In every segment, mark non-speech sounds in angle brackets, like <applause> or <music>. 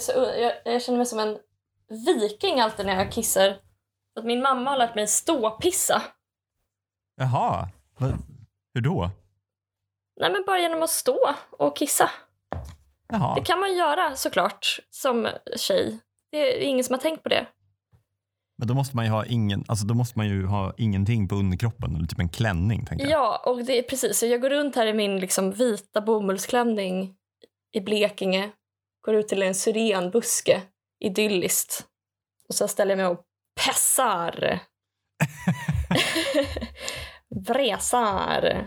Så, jag, jag känner mig som en viking alltid när jag kissar. Att min mamma har lärt mig ståpissa. Jaha, hur då? Nej men bara genom att stå och kissa. Jaha. Det kan man göra såklart som tjej. Det är ingen som har tänkt på det. Men då måste man ju ha ingen, alltså då måste man ju ha ingenting på underkroppen, eller typ en klänning tänker jag. Ja, och det är precis. Jag går runt här i min liksom vita bomullsklänning i Blekinge. Går ut till en syrenbuske, idylliskt. Och så ställer jag mig och pessar. <laughs> Vresar. <laughs>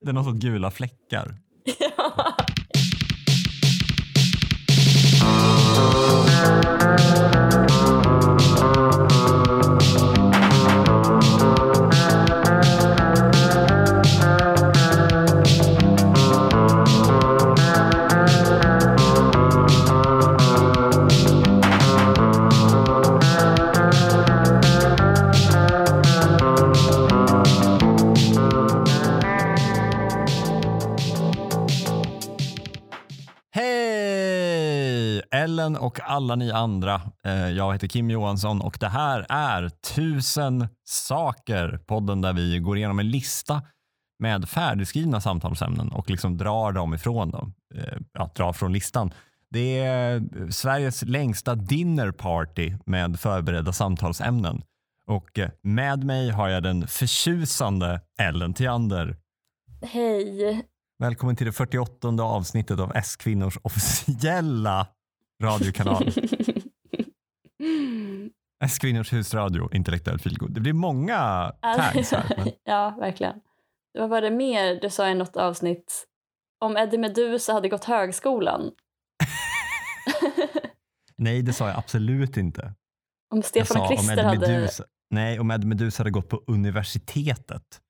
Det är någon sorts gula fläckar. <laughs> Ja. Ellen och alla ni andra. Eh, Jag heter Kim Johansson och det här är Tusen saker. Podden där vi går igenom en lista med färdigskrivna samtalsämnen och liksom drar dem ifrån dem. Eh, Ja, drar från listan. Det är Sveriges längsta dinner party med förberedda samtalsämnen. Och eh, med mig har jag den förtjusande Ellen Theander. Hej. Välkommen till det 48 avsnittet av S-kvinnors officiella radiokanal. <laughs> S-kvinnors husradio, intellektuell feelgood. Det blir många tags här. Men <laughs> ja, verkligen. Vad var det mer du sa i något avsnitt? Om Eddie Meduza hade gått högskolan. <laughs> nej, det sa jag absolut inte. Om Stefan och om Christer Eddie hade... Meduza. Nej, om Eddie Meduza hade gått på universitetet.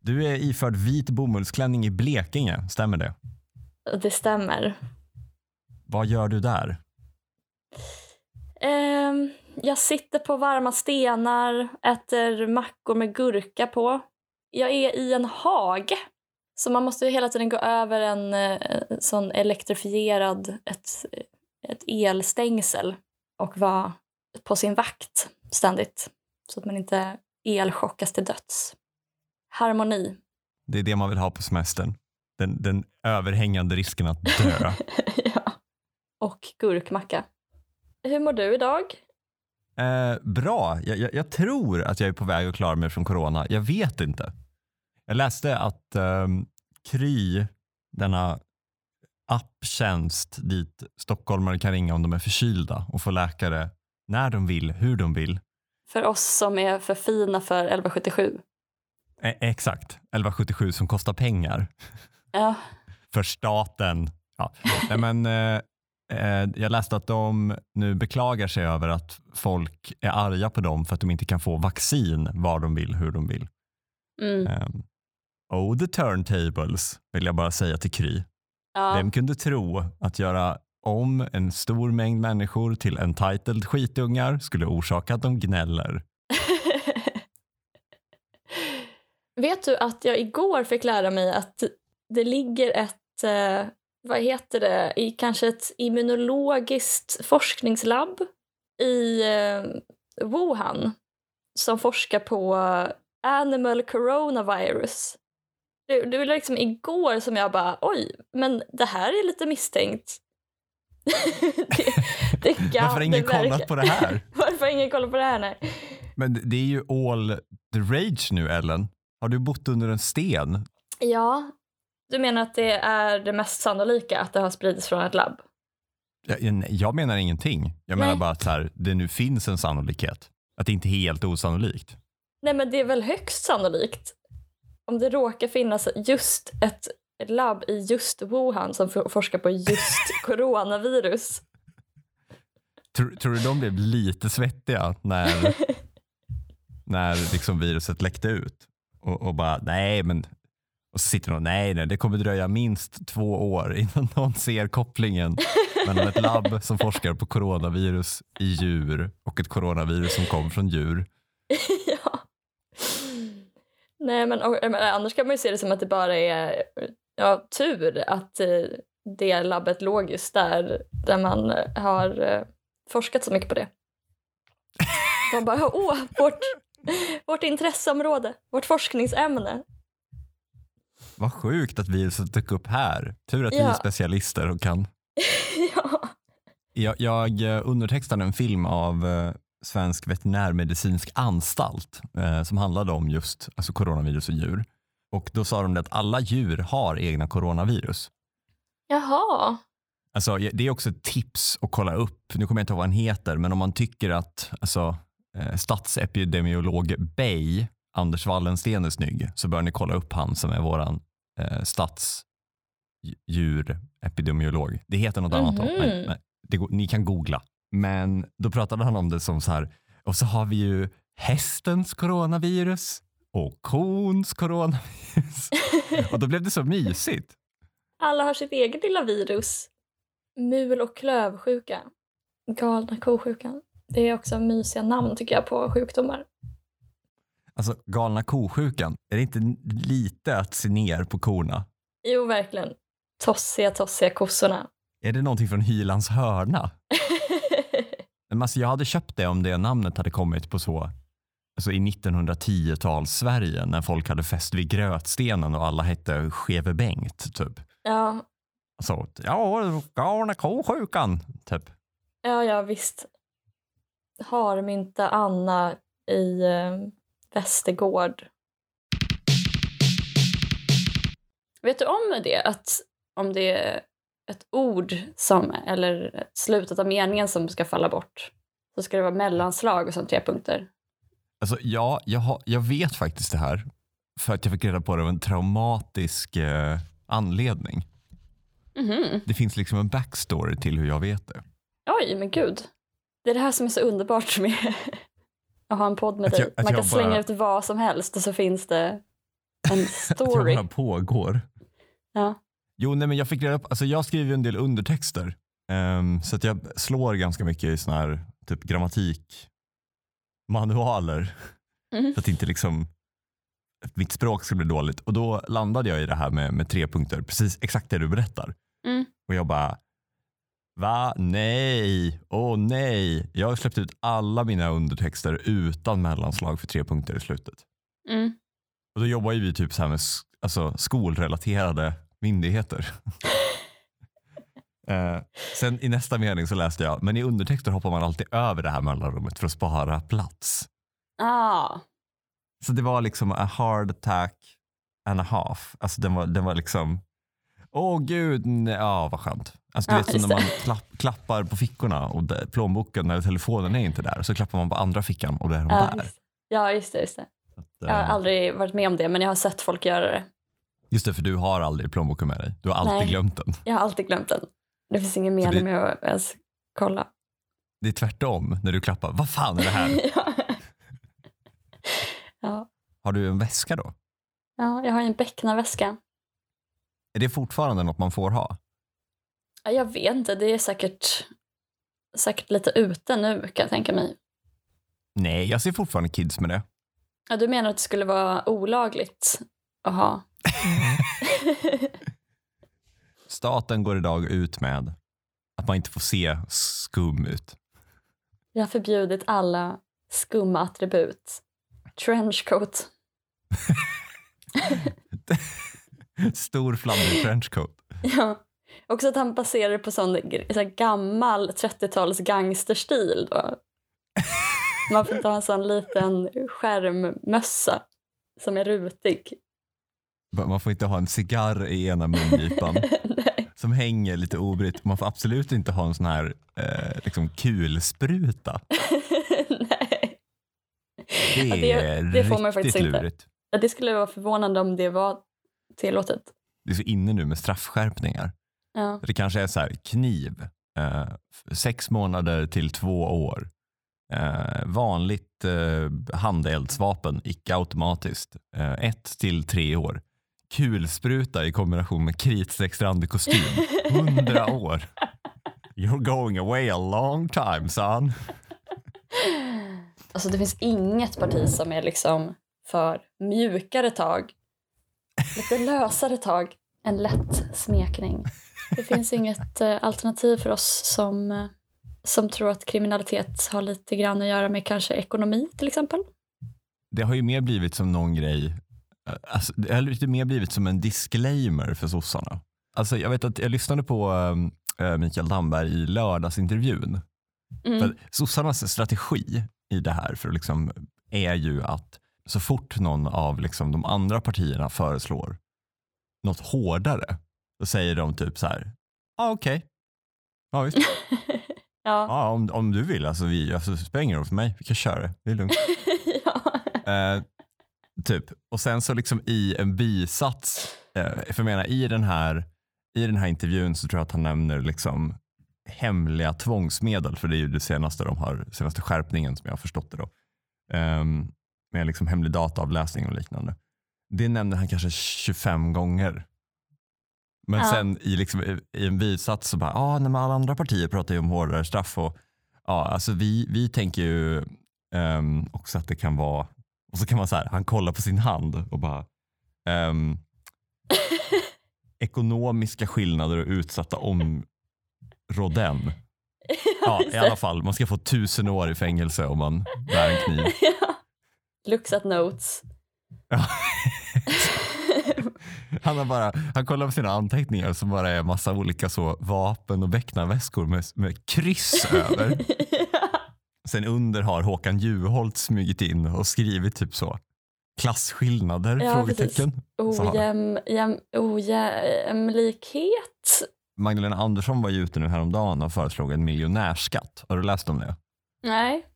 Du är iförd vit bomullsklänning i Blekinge, stämmer det? Det stämmer. Vad gör du där? Ehm, jag sitter på varma stenar, äter mackor med gurka på. Jag är i en hage. Så man måste ju hela tiden gå över en eh, sån elektrifierad, ett, ett elstängsel och vara på sin vakt ständigt. Så att man inte elchockas till döds. Harmoni. Det är det man vill ha på semestern. Den, den överhängande risken att dö. <laughs> ja. Och gurkmacka. Hur mår du idag? Eh, bra. Jag, jag, jag tror att jag är på väg att klara mig från corona. Jag vet inte. Jag läste att ehm, Kry, denna apptjänst dit stockholmare kan ringa om de är förkylda och få läkare när de vill, hur de vill. För oss som är för fina för 1177. Eh, exakt, 1177 som kostar pengar <laughs> Ja, för staten. Ja. Nej, men, eh, eh, jag läste att de nu beklagar sig över att folk är arga på dem för att de inte kan få vaccin var de vill, hur de vill. mm. Um, oh the turntables, vill jag bara säga till Kry. ja. Vem kunde tro att göra om en stor mängd människor till entitled skitungar skulle orsaka att de gnäller? <laughs> Vet du att jag igår fick lära mig att det ligger ett, eh, vad heter det, i kanske ett immunologiskt forskningslabb i eh, Wuhan som forskar på animal coronavirus. Det, det var liksom igår som jag bara, oj, men det här är lite misstänkt. <laughs> det, det kan, <laughs> Varför har ingen kollat på det här? <laughs> Varför har ingen kollat på det här? Nej. Men det är ju all the rage nu Ellen. Har du bott under en sten? Ja, du menar att det är det mest sannolika att det har spridits från ett labb? Jag, jag- menar ingenting. Jag menar Nej. bara att här, det nu finns en sannolikhet. Att det inte är helt osannolikt. Nej, men det är väl högst sannolikt. Om det råkar finnas just ett labb i just Wuhan som for- forskar på just <laughs> coronavirus. Tror, tror du de blev lite svettiga när, <laughs> när liksom viruset läckte ut? Och, och bara, nej men, och så sitter de, nej, nej, det kommer dröja minst två år innan någon ser kopplingen mellan ett labb som forskar på coronavirus i djur och ett coronavirus som kom från djur. <laughs> ja. Nej, men, och, men annars kan man ju se det som att det bara är ja, tur att eh, det labbet låg just där, där man eh, har eh, forskat så mycket på det. Man bara, åh, vårt, vårt intresseområde, vårt forskningsämne. Vad sjukt att vi dök upp här. Tur att vi Ja. är specialister och kan. <laughs> ja. Jag, jag eh, undertextade en film av eh, Svensk veterinärmedicinsk anstalt eh, som handlade om just alltså coronavirus och djur. Och då sa de det att alla djur har egna coronavirus. Jaha. Alltså, det är också ett tips att kolla upp. Nu kommer jag inte ihåg vad han heter, men om man tycker att alltså, eh, statsepidemiolog Bey, Anders Wallensten är snygg, så bör ni kolla upp han som är våran eh, stadsdjurepidemiolog. Det heter något annat. då, Mhm. Men, men det, ni kan googla. Men då pratade han om det som så här, och så har vi ju hästens coronavirus och kons coronavirus. <laughs> och då blev det så mysigt. Alla har sitt eget lilla virus. Mul och klövsjuka. Galna kosjukan. Det är också mysiga namn tycker jag på sjukdomar. Alltså galna kosjukan, är det inte lite att se ner på korna? Jo, verkligen. Tossiga, tossiga kossorna. Är det någonting från Hylands hörna? <laughs> Men alltså, jag hade köpt det om det namnet hade kommit på så alltså i 1910-tals Sverige när folk hade fest vid grötstenen och alla hette Skeve Bengt typ. ja, Alltså, ja, galna kosjukan typ. ja, ja, visst. Harmynta Anna i eh, Västergård. Vet du om det? Att om det är ett ord som, eller slutet av meningen som ska falla bort så ska det vara mellanslag och sen tre punkter. Alltså, ja, jag, har, jag vet faktiskt det här för att jag fick reda på det av en traumatisk eh, anledning. Mhm. Det finns liksom en backstory till hur jag vet det. Oj, men gud. Det är det här som är så underbart med att ha en podd med Att dig. jag- att Man kan jag slänga bara- ut vad som helst och så finns det en <laughs> Att story. det bara pågår. Ja. Jo, nej, men jag fick reda på, alltså jag skriver en del undertexter. Ehm, så att jag slår ganska mycket i såna här typ grammatikmanualer. Mhm. Så att inte liksom att mitt språk ska bli dåligt. Och då landade jag i det här med, med tre punkter. Precis exakt det du berättar. Mm. Och jag bara, va? Nej, åh nej. Jag har släppt ut alla mina undertexter utan mellanslag för tre punkter i slutet. Mm. Och då jobbar ju vi typ så här med alltså, skolrelaterade myndigheter. <laughs> eh, sen i nästa mening så läste jag, men i undertexter hoppar man alltid över det här mellanrummet för att spara plats. Ah. Så det var liksom a hard attack and a half. Alltså den var, den var liksom, åh gud, nej, ja vad skönt. Alltså du Ja, vet som när man klapp, klappar på fickorna och där, plånboken eller telefonen är inte där. Så klappar man på andra fickan och då är de Ja, där. just, ja, just det. Just det. Att, Jag har eh, aldrig varit med om det, men jag har sett folk göra det. Just det, för du har aldrig plånboken med dig. Du har alltid Nej. glömt den. Jag har alltid glömt den. Det finns ingen mening med att ens kolla. Det är tvärtom när du klappar. Vad fan är det här? <laughs> ja. ja. Har du en väska då? ja, jag har en becknarväska. Är det fortfarande något man får ha? Ja, jag vet inte, det är säkert, säkert lite ute nu kan jag tänka mig. Nej, jag ser fortfarande kids med det. Ja, du menar att det skulle vara olagligt att ha? <laughs> Staten går idag ut med att man inte får se skum ut. Jag har förbjudit alla skumma attribut. Trenchcoat. <laughs> <laughs> Stor fladdrig trenchcoat. <laughs> Ja. Också att han baserar det på sån så gammal 30-tals gangsterstil. Då. <laughs> Man får inte ha en sån liten skärmmössa som är rutig. Man får inte ha en cigarr i ena mungipan <laughs> som hänger lite obritt. Man får absolut inte ha en sån här eh, liksom kulspruta. Nej. Det Ja, är det- det får man riktigt faktiskt inte. lurigt. Ja, Det skulle vara förvånande om det var tillåtet. Det är så inne nu med straffskärpningar. Ja. Det kanske är så här, kniv, eh, sex månader till två år. Eh, vanligt eh, handeldsvapen, icke automatiskt, eh, ett till tre år. Kulspruta i kombination med kritstrecksrandig kostym, <laughs> hundra år. You're going away a long time son. Alltså det finns inget parti som är liksom för mjukare tag. Lite lösare tag. En lätt smekning. Det finns inget eh, alternativ för oss som, eh, som tror att kriminalitet har lite grann att göra med kanske ekonomi till exempel. Det har ju mer blivit som någon grej, eh, alltså, det har lite mer blivit som en disclaimer för sossarna. Alltså, jag vet att jag lyssnade på äh, Mikael Damberg i lördagsintervjun. Mm. För sossarnas strategi i det här för liksom, är ju att så fort någon av liksom, de andra partierna föreslår något hårdare, då säger de typ så här, ja ah, okej, okay. ja visst. <laughs> ja. ja, om, om du vill, alltså, vi, alltså, spelar ingen roll för mig, vi kan köra det, det är lugnt. <laughs> ja. Eh, typ. Och sen så liksom i en bisats, eh, för jag menar i den här i den här intervjun så tror jag att han nämner liksom hemliga tvångsmedel, för det är ju det senaste de har, senaste skärpningen som jag har förstått det då. Um, med liksom hemlig dataavläsning och liknande. Det nämner han kanske 25 gånger. Men Ja. sen i, liksom, i- en bisats så bara, ja ah, men alla andra partier pratar ju om hårdare straff och ja, alltså vi, vi tänker ju ehm, också att det kan vara, och så kan man så här, han kollar på sin hand och bara, ehm, <laughs> ekonomiska skillnader och utsatta områden. <laughs> Ja, i alla fall, man ska få tusen år i fängelse om man bär en kniv. <laughs> ja. Looks at notes. <laughs> Han, har bara, han kollar på sina anteckningar som bara är massa olika så vapen och becknarväskor med, med kryss <laughs> över. Sen under har Håkan Juholt smugit in och skrivit typ så. Klasskillnader? Ja, frågetecken. Ojäm, jäm, ojämlikhet. Magdalena Andersson var ju ute nu häromdagen och föreslog en miljonärskatt. Har du läst om det? Nej.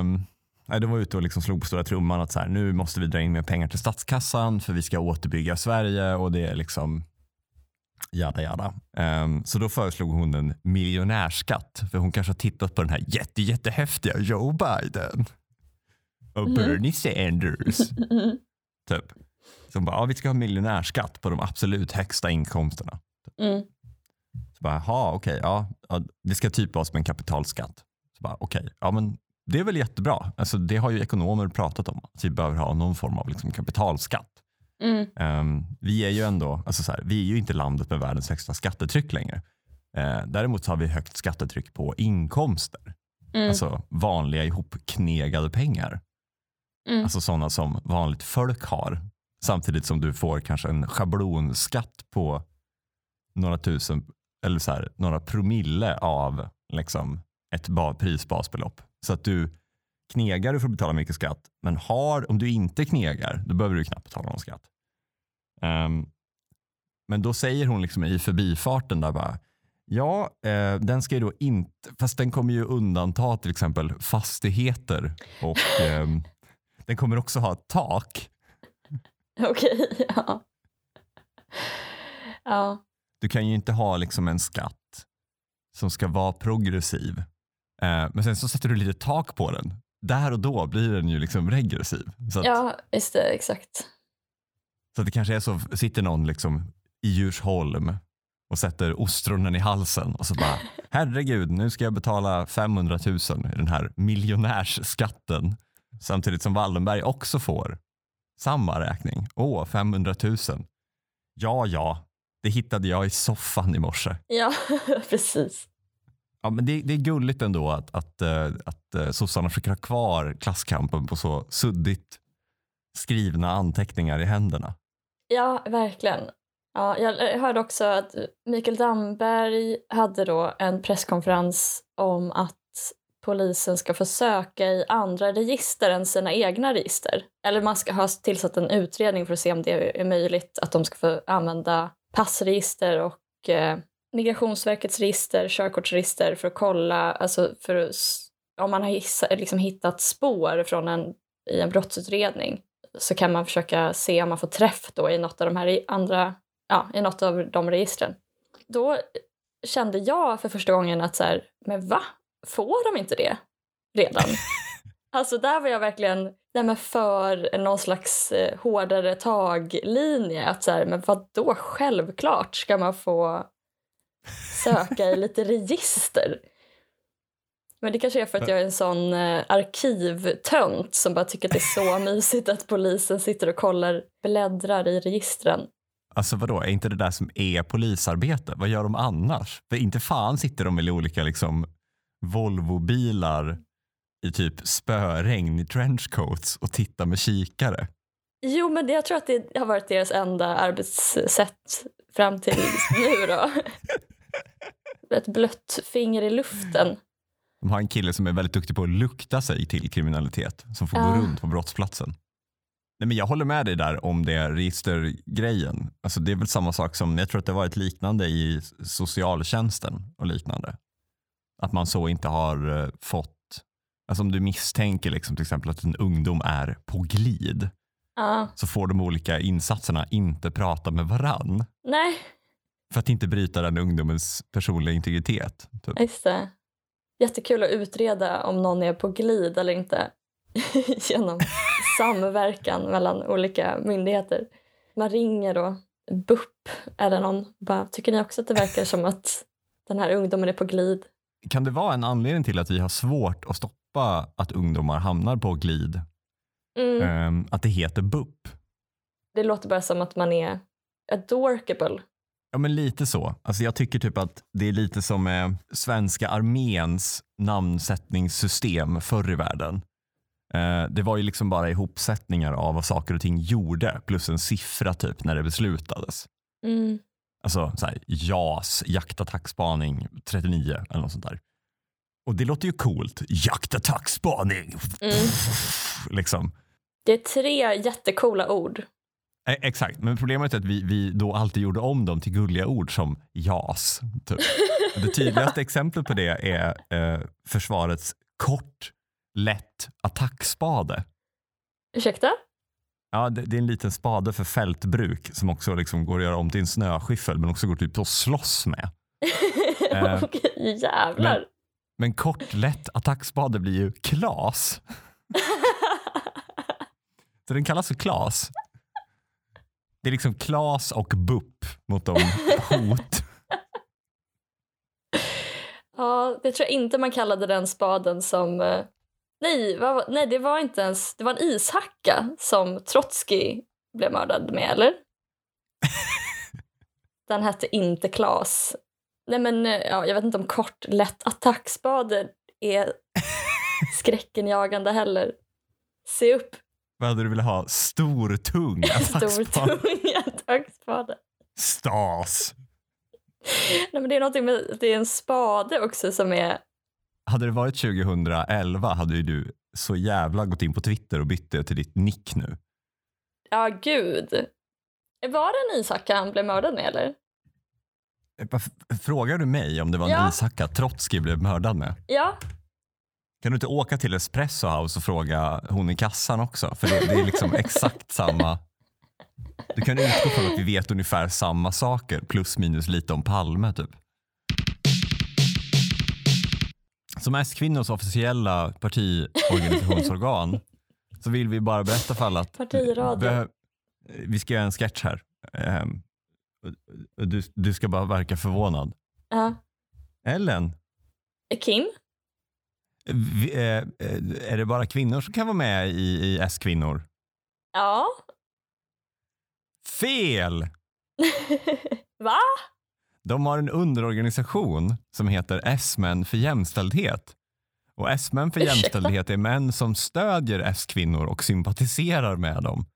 Um, nej, de var ute och liksom slog på stora trumman att så här, nu måste vi dra in mer pengar till statskassan för vi ska återbygga Sverige och det är liksom jada jada. Ehm, så då föreslog hon en miljonärskatt för hon kanske har tittat på den här jätte, jättehäftiga Joe Biden och Mhm. Bernie Sanders. Mm. <laughs> typ. Så hon bara, ja, vi ska ha miljonärskatt på de absolut högsta inkomsterna. Mm. Så bara, jaha, okej, ja, ja, det ska typ vara som en kapitalskatt. Så bara, okej, ja men det är väl jättebra. Alltså, det har ju ekonomer pratat om, att vi behöver ha någon form av liksom, kapitalskatt. Mm. Ehm, vi är ju ändå, alltså så här, vi är ju inte landet med världens högsta skattetryck längre. Uh, däremot har vi högt skattetryck på inkomster, Mm. alltså vanliga ihopknegade pengar. Mm. Alltså sådana som vanligt folk har. Samtidigt som du får kanske en schablonskatt på några tusen eller så här, några promille av liksom, ett ba- prisbasbelopp. Så att du knegar du får betala mycket skatt. Men har, om du inte knegar då behöver du knappt betala någon skatt. Ehm, men då säger hon liksom i förbifarten där bara Ja, eh, den ska ju då inte, fast den kommer ju undanta till exempel fastigheter och <laughs> ehm, den kommer också ha ett tak. Okej, <laughs> ja. Ja. Du kan ju inte ha liksom en skatt som ska vara progressiv. Eh, men sen så sätter du lite tak på den. Där och då blir den ju liksom regressiv. Att, ja, just det, exakt. så det kanske är så, sitter någon liksom i Djursholm och sätter ostronen i halsen och så bara <laughs> herregud nu ska jag betala 500 000 i den här miljonärsskatten. Samtidigt som Wallenberg också får samma räkning. Åh, 500 000. Ja, ja, det hittade jag i soffan i morse. Ja, <laughs> precis. Ja, men det, det är gulligt ändå att, att, eh, att, att sossarna försöker ha kvar klasskampen på så suddigt skrivna anteckningar i händerna. Ja, verkligen. Ja, jag hörde också att Mikael Damberg hade då en presskonferens om att polisen ska få söka i andra register än sina egna register. Eller man ska ha tillsatt en utredning för att se om det är möjligt att de ska få använda passregister och eh, Migrationsverkets register, körkortsregister för att kolla, alltså för att om man har hissa, liksom hittat spår från en, i en brottsutredning så kan man försöka se om man får träff då i något av de här andra, ja, i något av de registren. Då kände jag för första gången att så här, men va? Får de inte det redan? <laughs> alltså där var jag verkligen nej, men för någon slags eh, hårdare tag-linje. Att så här, men vad då självklart ska man få söka i lite register. Men det kanske är för att jag är en sån eh, arkivtönt som bara tycker att det är så <laughs> mysigt att polisen sitter och kollar, bläddrar i registren. Alltså vadå, är inte det där som är polisarbete? Vad gör de annars? För inte fan sitter de i olika liksom Volvobilar i typ spöregn i trenchcoats och tittar med kikare. Jo, men jag tror att det har varit deras enda arbetssätt fram till nu då. <laughs> Ett blött finger i luften. De har en kille som är väldigt duktig på att lukta sig till kriminalitet som får Ja. gå runt på brottsplatsen. Nej, men jag håller med dig där om det registergrejen. Alltså, det är väl samma sak som, jag tror att det har varit liknande i socialtjänsten och liknande. Att man så inte har eh, fått, alltså om du misstänker liksom till exempel att en ungdom är på glid Ja, så får de olika insatserna inte prata med varann nej, för att inte bryta den ungdomens personliga integritet. Typ. just det. Jättekul att utreda om någon är på glid eller inte <laughs> genom <laughs> samverkan mellan olika myndigheter. Man ringer då BUP eller någon bara, tycker ni också att det verkar som att den här ungdomen är på glid? Kan det vara en anledning till att vi har svårt att stoppa att ungdomar hamnar på glid? Mm. Ehm, att det heter BUP? Det låter bara som att man är adorkable. Ja, men lite så. Alltså jag tycker typ att det är lite som eh, svenska arméns namnsättningssystem förr i världen. Eh, det var ju liksom bara ihopsättningar av vad saker och ting gjorde plus en siffra typ när det beslutades. Mm. Alltså så här, JAS, jaktattackspaning 39 eller något sånt där. Och det låter ju coolt. Jaktattackspaning. Mm. <laughs> Liksom. Det är tre jättekola ord. Eh, Exakt, men problemet är att vi, vi då alltid gjorde om dem till gulliga ord som JAS. Typ. Det tydligaste <laughs> exemplet på det är eh, försvarets kort, lätt attackspade. Ursäkta? Ja, det, det är en liten spade för fältbruk som också liksom går att göra om till en snöskyffel men också går typ att slåss med. <laughs> Eh, Okej, jävlar. Men kort, lätt attackspade blir ju klas. <laughs> Så den kallas för klas. Det är liksom klas och bupp mot de hot. <laughs> Ja, det tror jag inte man kallade den spaden som... eh, Nej, vad, nej, det var inte ens... Det var en ishacka som Trotsky blev mördad med, eller? <laughs> Den hette inte Klas. Nej, men eh, ja, jag vet inte om kort, lätt attackspade är <laughs> skräckenjagande heller. Se upp, Vad hade du velat ha? Stor, tung <laughs> stor, attackspade. tung attackspade. Stas. Nej, men det är någonting med det är en spade också som är... Hade det varit 2011 hade ju du så jävla gått in på Twitter och bytt det till ditt nick nu. Ja, gud. Var det en ishacka han blev mördad med, eller? Eh, Frågar du mig om det var en Ja. ishacka Trotsky blev mördad med? Ja, Kan du inte åka till Espresso House och fråga hon i kassan också? För det, det är liksom <laughs> exakt samma. Du kan utgå från att vi vet ungefär samma saker plus minus lite om Palme typ. Som S-kvinnors officiella partiorganisationsorgan så vill vi bara berätta för alla att Partiradio. vi ska göra en sketch här. Ehm, du, du ska bara verka förvånad. ja. Ellen, Kim? Eh, eh, är det bara kvinnor som kan vara med i, i S-kvinnor? Ja. Fel! <laughs> Va? De har en underorganisation som heter S-män för jämställdhet. Och S-män för jämställdhet är män som stödjer S-kvinnor och sympatiserar med dem.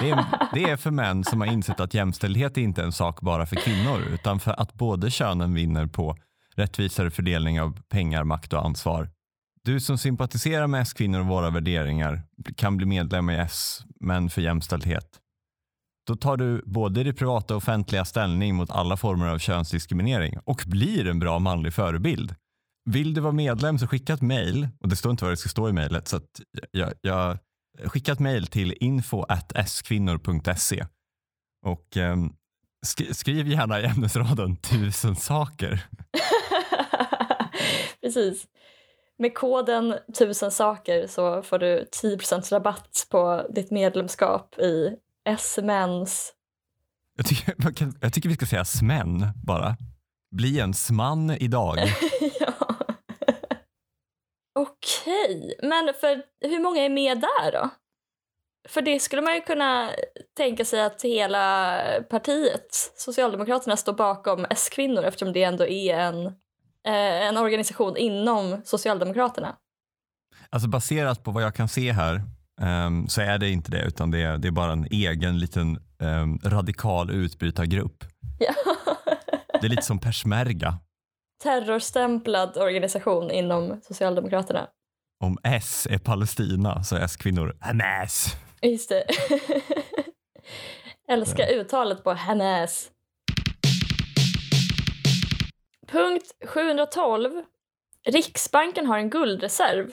Det är, det är för män som har insett att jämställdhet är inte en sak bara för kvinnor utan för att både könen vinner på rättvisare fördelning av pengar, makt och ansvar. Du som sympatiserar med S-kvinnor och våra värderingar kan bli medlem i S-män för jämställdhet. Då tar du både det privata och offentliga ställning mot alla former av könsdiskriminering och blir en bra manlig förebild. Vill du vara medlem så skicka ett mejl och det står inte vad det ska stå i mejlet så att jag, jag skicka ett mejl till info.skvinnor.se och eh, sk- skriv gärna i ämnesraden <laughs> tusen saker. <laughs> Precis. Med koden tusen saker så får du 10% rabatt på ditt medlemskap i S-Mens. Jag tycker, kan- jag tycker vi ska säga smän bara. Bli en sman idag. <laughs> ja. Okej, men för hur många är med där då? För det skulle man ju kunna tänka sig att hela partiet, Socialdemokraterna, står bakom S-kvinnor eftersom det ändå är en, en organisation inom Socialdemokraterna. Alltså baserat på vad jag kan se här um, så är det inte det utan det är, det är bara en egen liten um, radikal utbrytargrupp. Ja. Det är lite som persmärga. Terrorstämplad organisation inom Socialdemokraterna. Om S är Palestina så är S-kvinnor Hamas. Just det. <laughs> Älskar uttalet på Hamas. Punkt 712. Riksbanken har en guldreserv.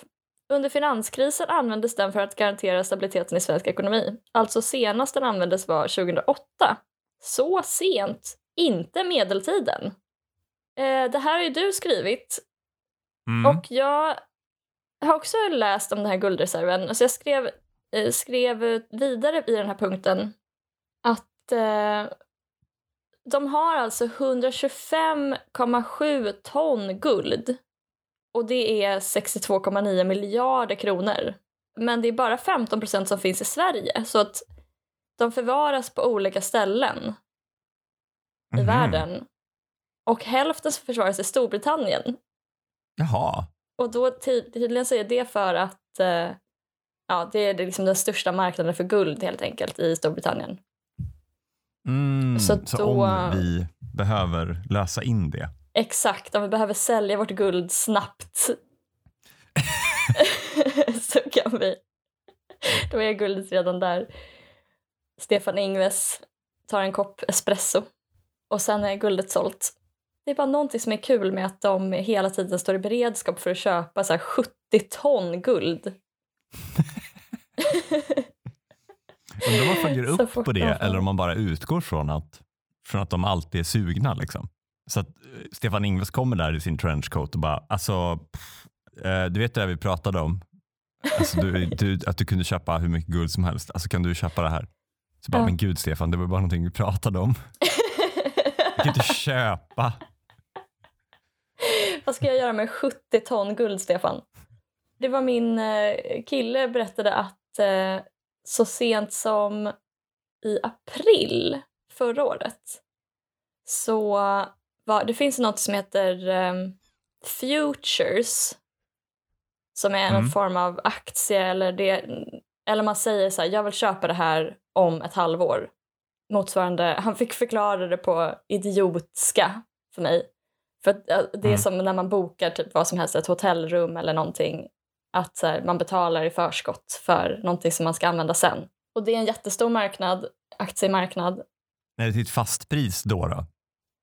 Under finanskrisen användes den för att garantera stabiliteten i svensk ekonomi. Alltså senast den användes var 2008. Så sent, inte medeltiden. Eh, det här har ju du skrivit Mm. och jag har också läst om den här guldreserven. Så jag skrev, eh, skrev vidare i den här punkten att eh, de har alltså 125,7 ton guld. Och det är 62,9 miljarder kronor. Men det är bara 15 procent som finns i Sverige. Så att de förvaras på olika ställen i Mhm. världen. Och hälften förvaras i Storbritannien. Jaha. Och då ty- tydligen så är det för att eh, ja, det är liksom den största marknaden för guld helt enkelt i Storbritannien. Mm. Så Så, då- om vi behöver lösa in det. Exakt, om vi behöver sälja vårt guld snabbt <laughs> så kan vi. Då är guldet redan där. Stefan Ingves tar en kopp espresso och sen är guldet sålt. Det är bara någonting som är kul med att de hela tiden står i beredskap för att köpa så här 70 ton guld. <laughs> Undrar om man följer <laughs> upp på de det eller om man bara utgår från att, från att de alltid är sugna. Liksom. Så att eh, Stefan Ingves kommer där i sin trenchcoat och bara, alltså, pff, eh, du vet det där vi pratade om? Alltså, du, <laughs> du, att du kunde köpa hur mycket guld som helst. Alltså kan du köpa det här? Så bara, Ja. men gud Stefan, det var bara någonting vi pratade om. Du kan inte <laughs> köpa. Vad ska jag göra med 70 ton guld, Stefan? Det var min eh, kille berättade att så sent som i april förra året så var, det finns något som heter eh, futures som är Mm. form av aktie eller det eller man säger så här, jag vill köpa det här om ett halvår. Motsvarande, han fick förklara det på idiotska för mig. För det är Mm. som när man bokar typ vad som helst, ett hotellrum eller någonting. Att här, man betalar i förskott för någonting som man ska använda sen. Och det är en jättestor marknad, aktiemarknad. Är det till ett fast pris då? då?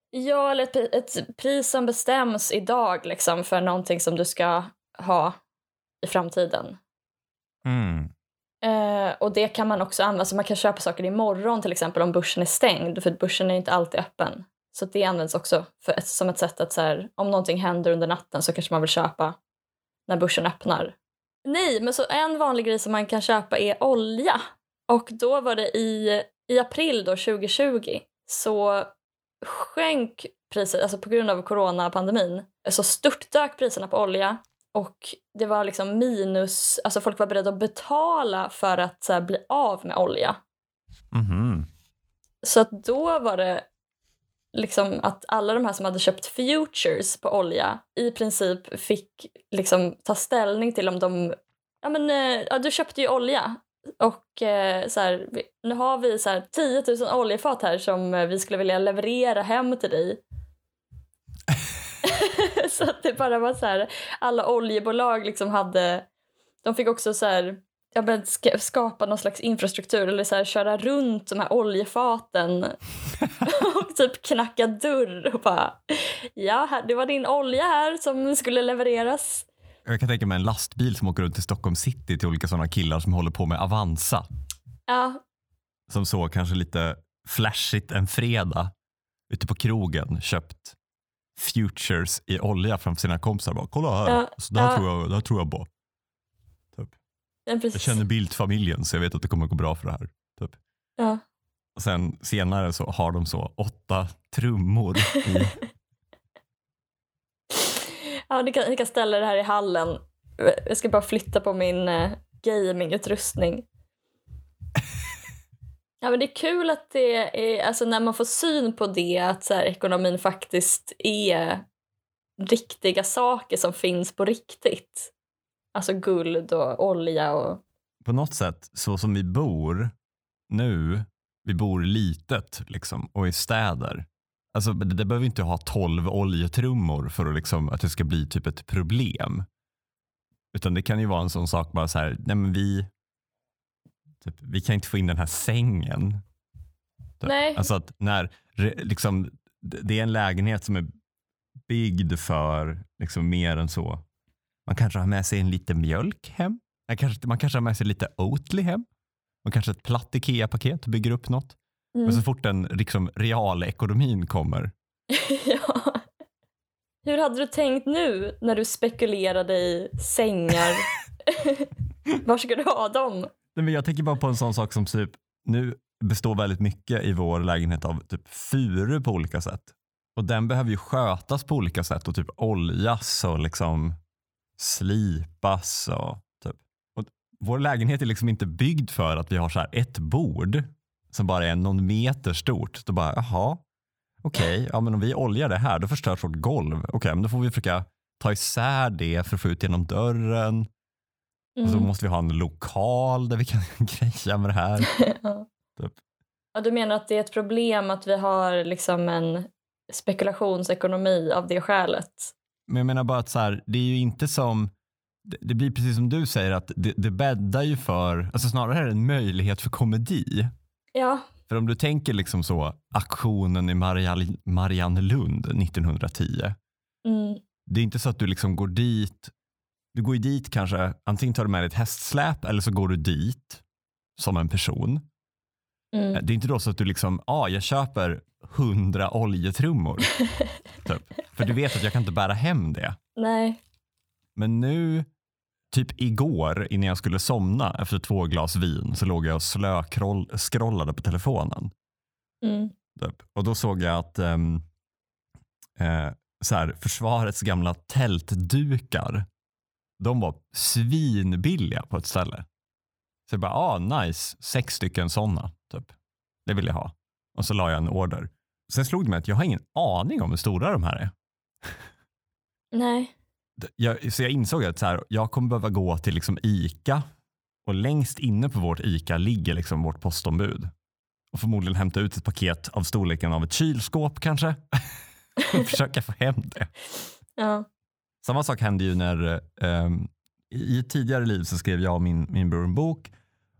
Ja, eller ett, ett pris som bestäms idag liksom för någonting som du ska ha i framtiden. Mm. Eh, och det kan man också använda, så man kan köpa saker imorgon till exempel om börsen är stängd, för börsen är inte alltid öppen. Så det används också för som ett sätt att så här, om någonting händer under natten så kanske man vill köpa när börsen öppnar. Nej, men så en vanlig grej som man kan köpa är olja. Och då var det i, i april då, 2020 så sjönk priset, alltså på grund av coronapandemin, så störtdök priserna på olja och det var liksom minus, alltså folk var beredda att betala för att här, bli av med olja. Mhm. Så att då var det liksom att alla de här som hade köpt futures på olja i princip fick liksom ta ställning till om de, ja men eh, ja, du köpte ju olja och eh, så här, nu har vi så här 10 000 oljefat här som eh, vi skulle vilja leverera hem till dig. <laughs> så att det bara var så här, alla oljebolag liksom hade, de fick också så här, ja, men ska, skapa någon slags infrastruktur eller så här, köra runt de här oljefaten <laughs> och typ knacka dörr och bara ja, här, det var din olja här som skulle levereras. Jag kan tänka mig en lastbil som åker runt till Stockholm city till olika sådana killar som håller på med Avanza. Ja, Som så kanske lite flashigt en fredag ute på krogen köpt futures i olja framför sina kompisar. Bara, Kolla här, Ja, så det, här ja. tror jag, det här tror jag på. Men Jag känner Bildt-familjen så jag vet att det kommer gå bra för det här. Typ. Ja. Och sen senare så har de så åtta trummor i <laughs> Ja, ni kan, ni kan ställa det här i hallen Jag ska bara flytta på min uh, gamingutrustning. <laughs> Ja, men det är kul att det är, alltså när man får syn på det, att så här, ekonomin faktiskt är riktiga saker som finns på riktigt. Alltså guld och olja och... På något sätt, så som vi bor nu, vi bor litet liksom, och i städer. Alltså, det, behöver inte ha tolv oljetrummor för att, liksom, att det ska bli typ ett problem. Utan det kan ju vara en sån sak bara så här, nej men vi, typ, vi kan inte få in den här sängen. Typ. Nej. Alltså att när liksom, det är en lägenhet som är byggd för liksom mer än så. Man kanske har med sig en liten mjölk hem. Man kanske, man kanske har med sig lite Oatly hem. Och kanske ett platt IKEA-paket bygger upp något. Mm. Men så fort den liksom, realekonomin kommer. <laughs> ja. Hur hade du tänkt nu när du spekulerade i sängar? <laughs> Var ska du ha dem? Nej, men jag tänker bara på en sån sak som typ, nu består väldigt mycket i vår lägenhet av typ furu på olika sätt. Och den behöver ju skötas på olika sätt och typ oljas och liksom slipas och typ. Och vår lägenhet är liksom inte byggd för att vi har så här ett bord som bara är någon meter stort. Då bara, jaha, okej, okay, ja men om vi oljar det här då förstörs vårt golv. Okej, okay, men då får vi försöka ta isär det för att få ut genom dörren. Mm. Och så måste vi ha en lokal där vi kan <laughs> greja med det här. <laughs> ja. Typ. ja, du menar att det är ett problem att vi har liksom en spekulationsekonomi av det skälet? Men jag menar bara att så här, det är ju inte som, det blir precis som du säger att det, det bäddar ju för, alltså snarare är det en möjlighet för komedi. Ja. För om du tänker liksom så, aktionen i Mariannelund 1910. Mm. Det är inte så att du liksom går dit, du går ju dit kanske, antingen tar du med dig ett hästsläp eller så går du dit som en person. Mm. Det är inte då så att du liksom, ja ah, jag köper hundra oljetrummor. <laughs> typ. För du vet att jag kan inte bära hem det. Nej. Men nu, typ igår innan jag skulle somna efter två glas vin så låg jag och slöskrollade på telefonen. Mm. Typ. Och då såg jag att um, eh, så här, försvarets gamla tältdukar, de var svinbilliga på ett ställe. Så jag bara, ah nice, sex stycken sådana. Typ. Det vill jag ha. Och så la jag en order. Sen slog det mig att jag har ingen aning om hur stora de här är. Nej. Jag, så jag insåg att så här, jag kommer behöva gå till liksom ICA och längst inne på vårt ICA ligger liksom vårt postombud. Och förmodligen hämta ut ett paket av storleken av ett kylskåp kanske. <laughs> och försöka få hem det. Ja. Samma sak hände ju när um, i ett tidigare liv så skrev jag och min, min bror en bok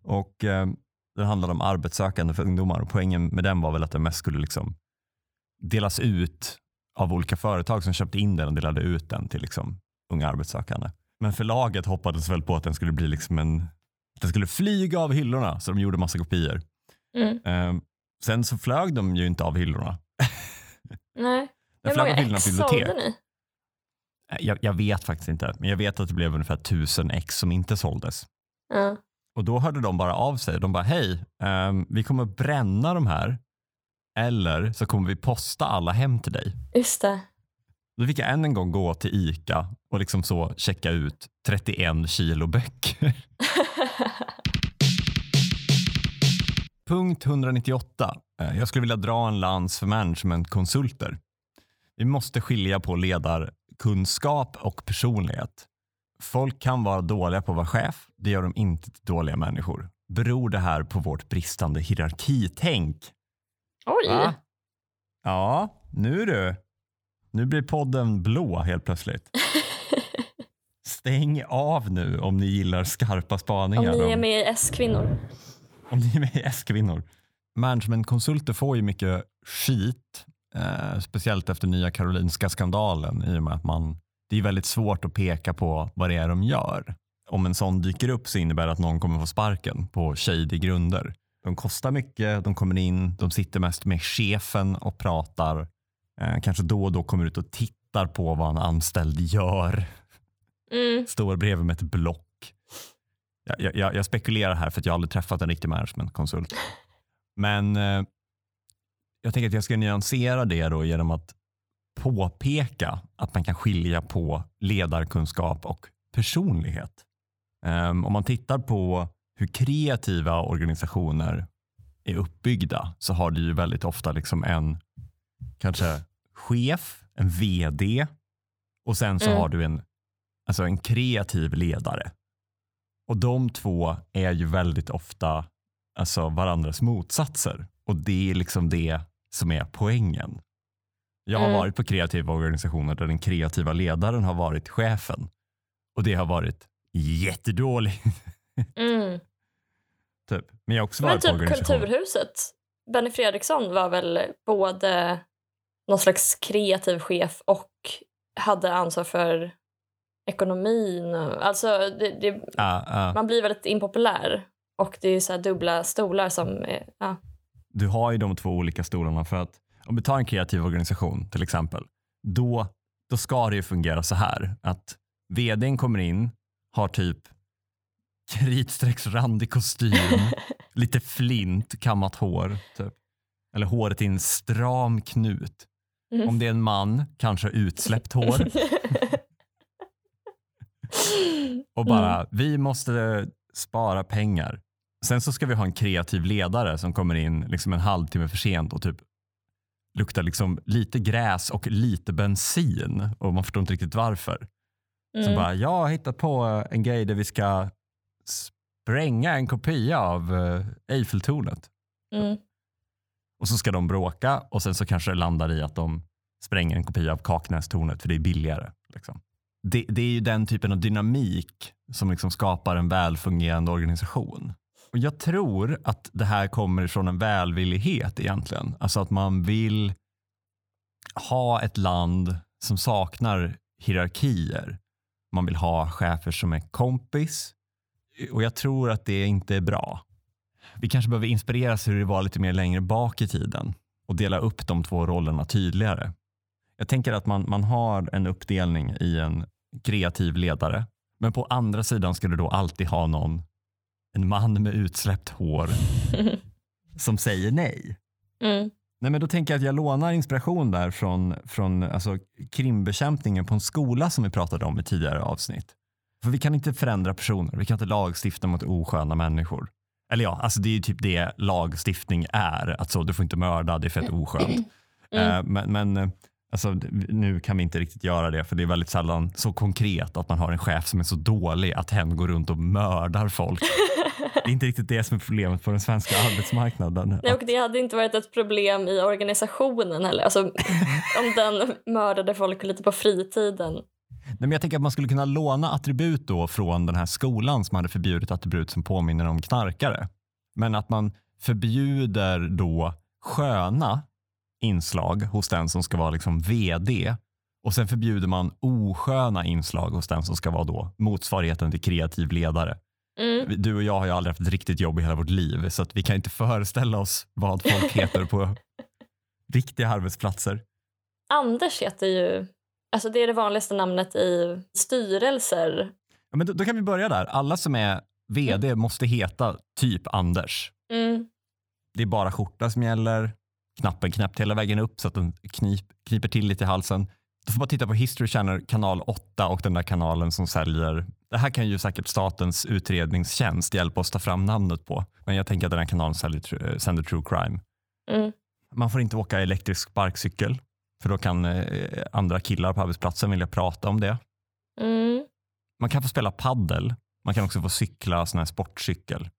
och um, den handlade om arbetssökande för ungdomar och poängen med den var väl att den mest skulle liksom delas ut av olika företag som köpte in den och delade ut den till liksom unga arbetssökande. Men förlaget hoppades väl på att den skulle bli liksom en den skulle flyga av hyllorna så de gjorde massa kopior. Mm. Um, sen så flög de ju inte av hyllorna. Nej. Hur många ex sålde ni? Jag, jag, vet faktiskt inte, men jag vet att det blev ungefär tusen ex som inte såldes. Ja. Och då hörde de bara av sig. De bara, hej, um, vi kommer bränna de här eller så kommer vi posta alla hem till dig. Just det. Då fick jag än en gång gå till ICA och liksom så checka ut 31 kilo böcker. <laughs> Punkt 198. Eh, jag skulle vilja dra en lans för managementkonsulter. Vi måste skilja på ledarkunskap och personlighet. Folk kan vara dåliga på att vara chef. Det gör de inte till dåliga människor. Beror det här på vårt bristande hierarkitänk? Oj! Va? Ja, nu du. Nu blir podden blå helt plötsligt. <laughs> Stäng av nu om ni gillar skarpa spaningar. Om ni är med i S-kvinnor. Om ni är med i S-kvinnor. Managementkonsulter får ju mycket skit, eh, speciellt efter nya Karolinska skandalen i och med att man, det är väldigt svårt att peka på vad det är de gör. Om en sån dyker upp så innebär det att någon kommer få sparken på shady grunder. De kostar mycket, de kommer in, de sitter mest med chefen och pratar. Eh, kanske då och då kommer ut och tittar på vad en anställd gör. Mm. Står bredvid med ett block. Jag, jag, jag, spekulerar här för att jag aldrig träffat en riktig managementkonsult. Men eh, jag tänker att jag ska nyansera det då genom att påpeka att man kan skilja på ledarkunskap och personlighet. Um, om man tittar på hur kreativa organisationer är uppbyggda så har du ju väldigt ofta liksom en kanske chef, en vd och sen så Mm. har du en, alltså en kreativ ledare. Och de två är ju väldigt ofta alltså varandras motsatser och det är liksom det som är poängen. Jag har Mm. varit på kreativa organisationer där den kreativa ledaren har varit chefen och det har varit jättedåligt. <laughs> Mm. Typ. Men jag har också Men varit på typ organisationer. Kulturhuset. Benny Fredriksson var väl både någon slags kreativ chef och hade ansvar för ekonomin. Alltså, det, det, Ja, ja. man blir väldigt impopulär. Och det är så här dubbla stolar som är... Ja. Du har ju de två olika stolarna för att om vi tar en kreativ organisation till exempel, då, då ska det ju fungera så här att vdn kommer in, har typ kritstrecksrandig kostym, <laughs> lite flint, kammat hår, typ. eller håret i en stram knut. Mm. Om det är en man, kanske utsläppt hår <laughs> och bara vi måste spara pengar. Sen så ska vi ha en kreativ ledare som kommer in liksom en halvtimme för sent och typ luktar liksom lite gräs och lite bensin och man förstår inte riktigt varför. Mm. Så bara, jag har hittat på en grej där vi ska spränga en kopia av eh, Eiffeltornet. Mm. Och så ska de bråka och sen så kanske det landar i att de spränger en kopia av Kaknästornet för det är billigare. Liksom. Det, det är ju den typen av dynamik som liksom skapar en välfungerande organisation. Och Jag tror att det här kommer från en välvillighet egentligen. Alltså att man vill ha ett land som saknar hierarkier. Man vill ha chefer som är kompis. Och jag tror att det inte är bra. Vi kanske behöver inspireras hur det var lite mer längre bak i tiden och dela upp de två rollerna tydligare. Jag tänker att man, man har en uppdelning i en kreativ ledare, men på andra sidan ska du då alltid ha någon, en man med utsläppt hår <laughs> som säger nej. Mm. Nej, men då tänker jag att jag lånar inspiration där från, från alltså, krimbekämpningen på en skola som vi pratade om i tidigare avsnitt. För vi kan inte förändra personer, vi kan inte lagstifta mot osköna människor. Eller ja, alltså det är ju typ det lagstiftning är. Att så, du får inte mörda, det är fett oskönt. Mm. Eh, men men eh, alltså, nu kan vi inte riktigt göra det för det är väldigt sällan så konkret att man har en chef som är så dålig att hen går runt och mördar folk. Det är inte riktigt det som är problemet på den svenska arbetsmarknaden. Nej, och det hade inte varit ett problem i organisationen heller. Alltså, <laughs> om den mördade folk lite på fritiden. Nej, men jag tänker att man skulle kunna låna attribut då från den här skolan som hade förbjudit attribut som påminner om knarkare. Men att man förbjuder då sköna inslag hos den som ska vara liksom vd och sen förbjuder man osköna inslag hos den som ska vara då motsvarigheten till kreativ ledare. Mm. Du och jag har ju aldrig haft ett riktigt jobb i hela vårt liv så att vi kan inte föreställa oss vad folk <laughs> heter på riktiga arbetsplatser. Anders heter ju... Alltså det är det vanligaste namnet i styrelser. Ja, men då, då kan vi börja där. Alla som är vd måste heta typ Anders. Mm. Det är bara skjorta som gäller. Knappen knäppt hela vägen upp så att den knip, kniper till lite i halsen. Du får bara titta på History Channel kanal 8 och den där kanalen som säljer. Det här kan ju säkert statens utredningstjänst hjälpa oss ta fram namnet på. Men jag tänker att den här kanalen säljer, tr- sänder true crime. Mm. Man får inte åka elektrisk sparkcykel för då kan eh, andra killar på arbetsplatsen vilja prata om det. Mm. Man kan få spela paddel. Man kan också få cykla sån här sportcykel.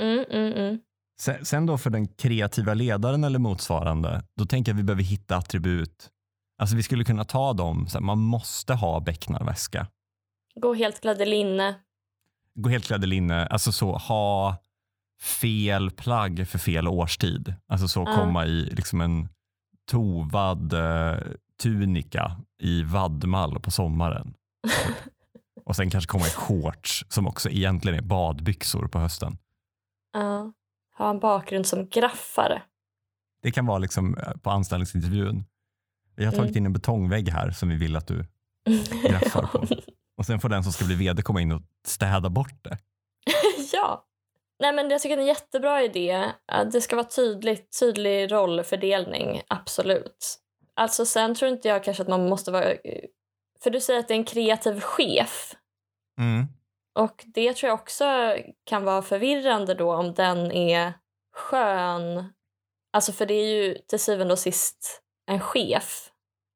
Mm, mm, mm. Sen, sen då för den kreativa ledaren eller motsvarande, då tänker jag att vi behöver hitta attribut. Alltså vi skulle kunna ta dem, så här, man måste ha becknarväska. Gå helt klädd i linne. Gå helt klädd i linne, alltså så ha fel plagg för fel årstid. Alltså så Ja. komma i liksom en tovad eh, tunika i vadmal på sommaren. <laughs> Och sen kanske komma i shorts som också egentligen är badbyxor på hösten. Ja. Ha en bakgrund som graffare. Det kan vara liksom eh, på anställningsintervjun. Vi har tagit Mm. in en betongvägg här som vi vill att du <laughs> graffar på. Och sen får den som ska bli vd komma in och städa bort det. <laughs> ja. Nej, men jag tycker det är en jättebra idé. Det ska vara tydligt, tydlig rollfördelning, absolut. Alltså sen tror inte jag kanske att man måste vara... För du säger att det är en kreativ chef. Mm. Och det tror jag också kan vara förvirrande då om den är skön. Alltså för det är ju till syvende och sist en chef.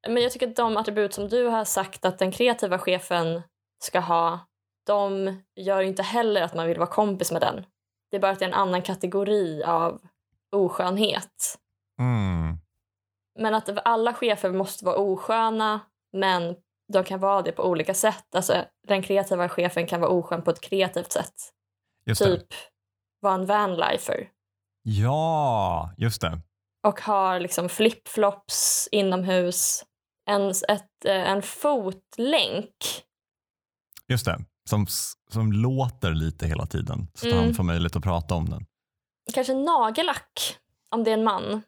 Men jag tycker att de attribut som du har sagt att den kreativa chefen ska ha, de gör inte heller att man vill vara kompis med den. Det är bara att det är en annan kategori av oskönhet. Mm. Men att alla chefer måste vara osköna, men de kan vara det på olika sätt. Alltså, den kreativa chefen kan vara oskön på ett kreativt sätt. Just det. Typ vara en vanlifer Ja, just det. och har liksom flipflops inomhus. En, ett, eh, en fotlänk. Just det. Som, som låter lite hela tiden så att Mm. han får möjlighet att prata om den. Kanske nagellack, om det är en man.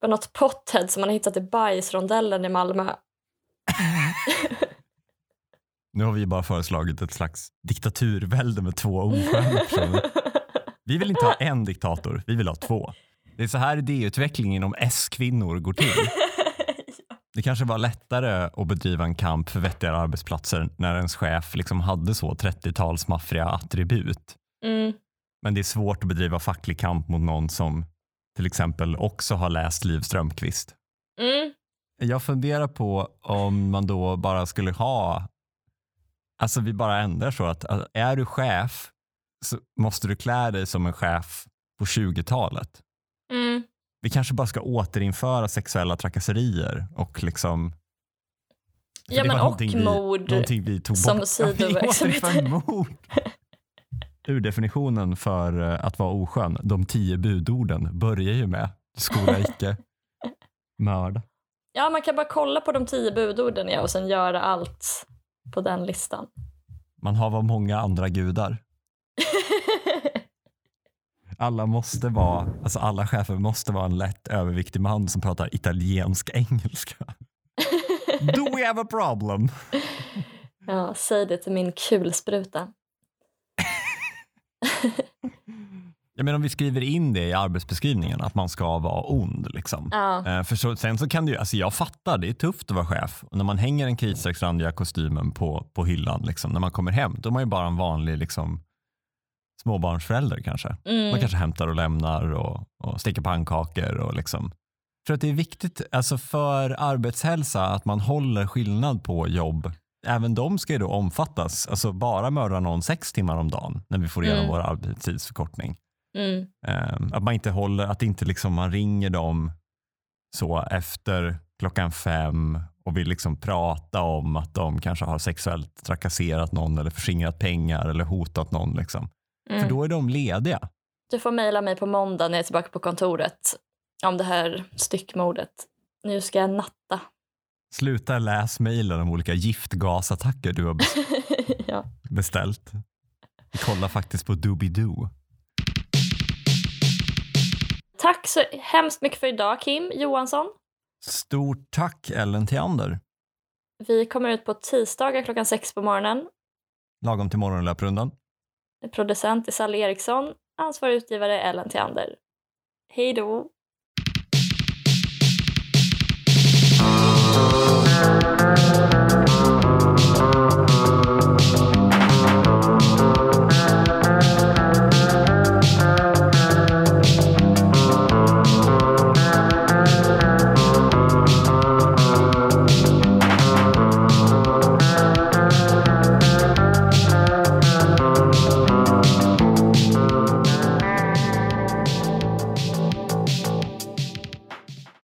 På något pothead som man har hittat i bajsrondellen i Malmö. Nu har vi bara föreslagit ett slags diktaturvälde med två osköna personer. Vi vill inte ha en diktator, vi vill ha två. Det är så här idéutveckling inom S-kvinnor går till. Det kanske var lättare att bedriva en kamp för vettigare arbetsplatser när ens chef liksom hade så 30-tals maffriga attribut. mm. Men det är svårt att bedriva facklig kamp mot någon som till exempel också har läst Liv Strömquist. Mm. Jag funderar på om man då bara skulle ha, alltså vi bara ändrar så att att är du chef så måste du klä dig som en chef på 20-talet. Mm. Vi kanske bara ska återinföra sexuella trakasserier och liksom Ja, men och vi, mord någonting vi tog som sidoverksamhet. <laughs> Mord. Urdefinitionen för eh, att vara oskön, de tio budorden, börjar ju med skola icke, <laughs> mörda. Ja, man kan bara kolla på de tio budorden ja, och sen göra allt på den listan. Man har vad många andra gudar. <laughs> Alla måste vara, alltså alla chefer måste vara en lätt överviktig man som pratar italiensk engelska. <laughs> Do we have a problem? ja, säg det till min kulspruta. <laughs> Jag menar om vi skriver in det i arbetsbeskrivningen att man ska vara ond liksom. Ja. Eh, För så, sen så kan det ju, alltså jag fattar, det är tufft att vara chef. Och när man hänger den kritstrecksrandiga kostymen på, på hyllan, liksom, när man kommer hem, då är man ju bara en vanlig liksom, småbarnsförälder kanske. Man Mm. kanske hämtar och lämnar och, och steker pannkakor. Och liksom. För att det är viktigt alltså för arbetshälsa att man håller skillnad på jobb. Även de ska ju då omfattas. Alltså bara mörda någon sex timmar om dagen när vi får igenom Mm. vår arbetstidsförkortning. Mm. Ehm, att man inte håller, att inte liksom man ringer dem så efter klockan fem och vill liksom prata om att de kanske har sexuellt trakasserat någon eller förskingrat pengar eller hotat någon. Liksom. För Mm. då är de lediga. Du får mejla mig på måndag när jag är tillbaka på kontoret om det här styckmordet. Nu ska jag natta. Sluta läs mejlen om olika giftgasattacker du har bes- <laughs> ja. beställt. Vi kollar faktiskt på Doobidoo. Tack så hemskt mycket för idag, Kim Johansson. Stort tack, Ellen Theander. Vi kommer ut på tisdagar klockan sex på morgonen. Lagom till morgonlöprundan. Producent är Sally Eriksson, ansvarig utgivare Ellen Theander. Hej då! Thank you.